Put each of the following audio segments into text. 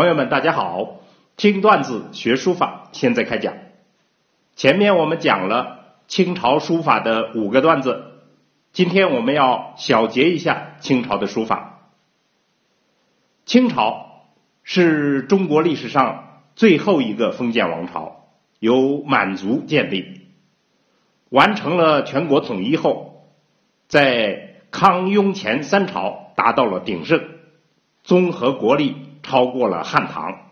朋友们，大家好！听段子学书法，现在开讲。前面我们讲了清朝书法的五个段子，今天我们要小结一下清朝的书法。清朝是中国历史上最后一个封建王朝，由满族建立，完成了全国统一后，在康雍乾三朝达到了鼎盛，综合国力。超过了汉唐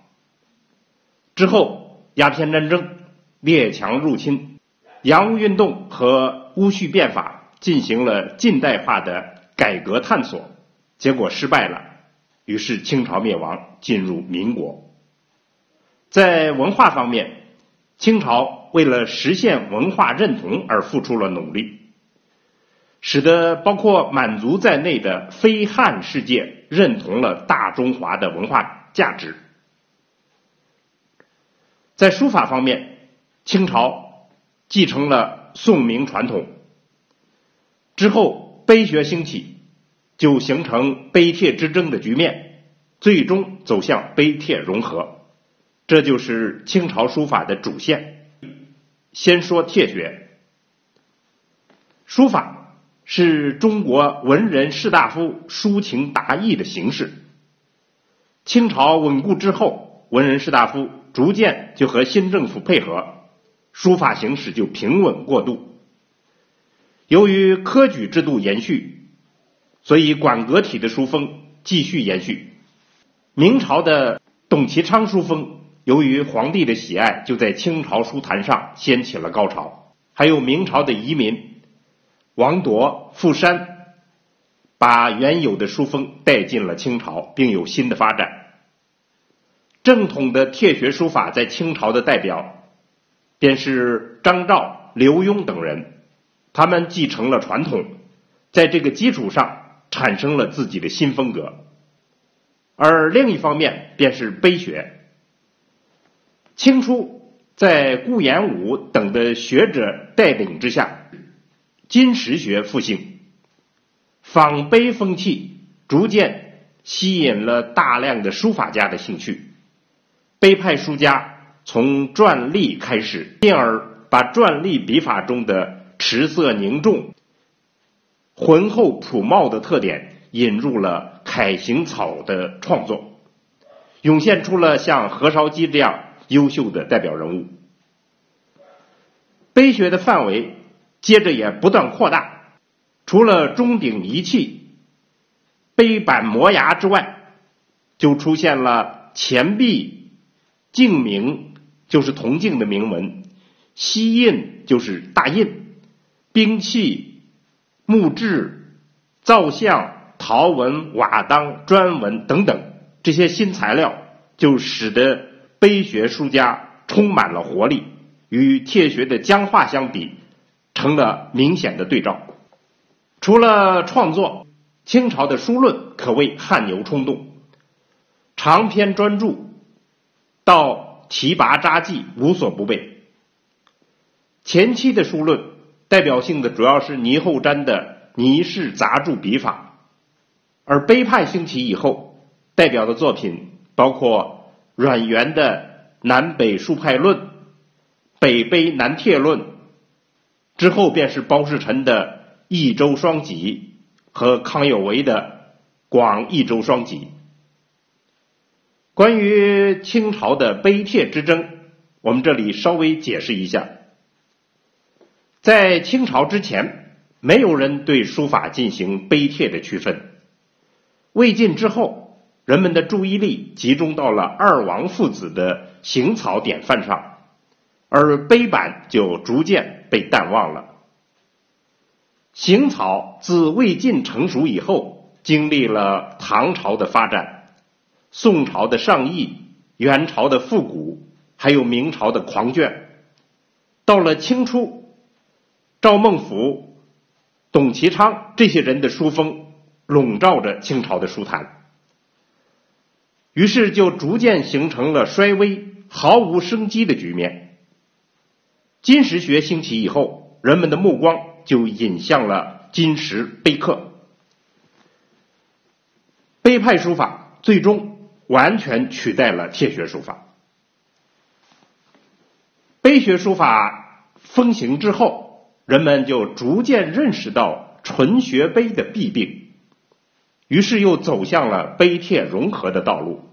之后，鸦片战争、列强入侵、洋务运动和戊戌变法进行了近代化的改革探索，结果失败了，于是清朝灭亡，进入民国。在文化方面，清朝为了实现文化认同而付出了努力，使得包括满族在内的非汉世界。认同了大中华的文化价值。在书法方面，清朝继承了宋明传统，之后碑学兴起，就形成碑帖之争的局面，最终走向碑帖融合，这就是清朝书法的主线。先说帖学，书法。是中国文人士大夫抒情达意的形式。清朝稳固之后，文人士大夫逐渐就和新政府配合，书法形式就平稳过渡。由于科举制度延续，所以馆阁体的书风继续延续。明朝的董其昌书风，由于皇帝的喜爱，就在清朝书坛上掀起了高潮。还有明朝的移民。王铎、傅山把原有的书风带进了清朝，并有新的发展。正统的帖学书法在清朝的代表便是张照、刘墉等人，他们继承了传统，在这个基础上产生了自己的新风格。而另一方面便是碑学，清初在顾炎武等的学者带领之下。金石学复兴，仿碑风气逐渐吸引了大量的书法家的兴趣。碑派书家从篆隶开始，进而把篆隶笔法中的持色凝重、浑厚朴茂的特点引入了楷行草的创作，涌现出了像何绍基这样优秀的代表人物。碑学的范围。接着也不断扩大，除了钟鼎仪器、碑板磨牙之外，就出现了钱币、镜铭，就是铜镜的铭文；锡印就是大印；兵器、木质、造像、陶文、瓦当、砖文等等这些新材料，就使得碑学书家充满了活力。与帖学的僵化相比。成了明显的对照。除了创作，清朝的书论可谓汗牛充栋，长篇专著到提拔札记无所不备。前期的书论代表性的主要是倪后瞻的倪氏杂著笔法，而碑派兴起以后，代表的作品包括阮元的《南北书派论》《北碑南帖论》。之后便是包世臣的《益州双集》和康有为的《广益州双集》。关于清朝的碑帖之争，我们这里稍微解释一下。在清朝之前，没有人对书法进行碑帖的区分。魏晋之后，人们的注意力集中到了二王父子的行草典范上。而碑版就逐渐被淡忘了。行草自魏晋成熟以后，经历了唐朝的发展、宋朝的上意、元朝的复古，还有明朝的狂卷。到了清初，赵孟頫、董其昌这些人的书风笼罩着清朝的书坛，于是就逐渐形成了衰微、毫无生机的局面。金石学兴起以后，人们的目光就引向了金石碑刻。碑派书法最终完全取代了帖学书法。碑学书法风行之后，人们就逐渐认识到纯学碑的弊病，于是又走向了碑帖融合的道路。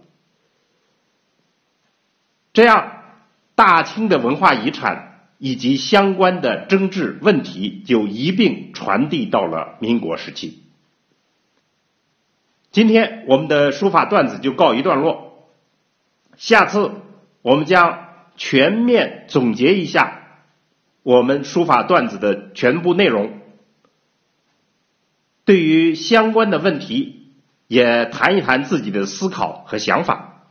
这样，大清的文化遗产以及相关的争执问题就一并传递到了民国时期。今天我们的书法段子就告一段落，下次我们将全面总结一下我们书法段子的全部内容，对于相关的问题也谈一谈自己的思考和想法，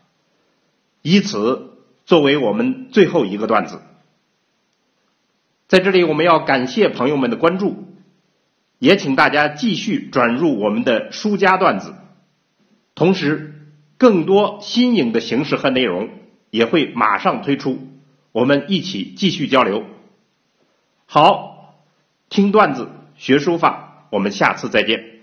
以此作为我们最后一个段子。在这里，我们要感谢朋友们的关注，也请大家继续转入我们的书家段子。同时，更多新颖的形式和内容也会马上推出，我们一起继续交流。好，听段子学书法，我们下次再见。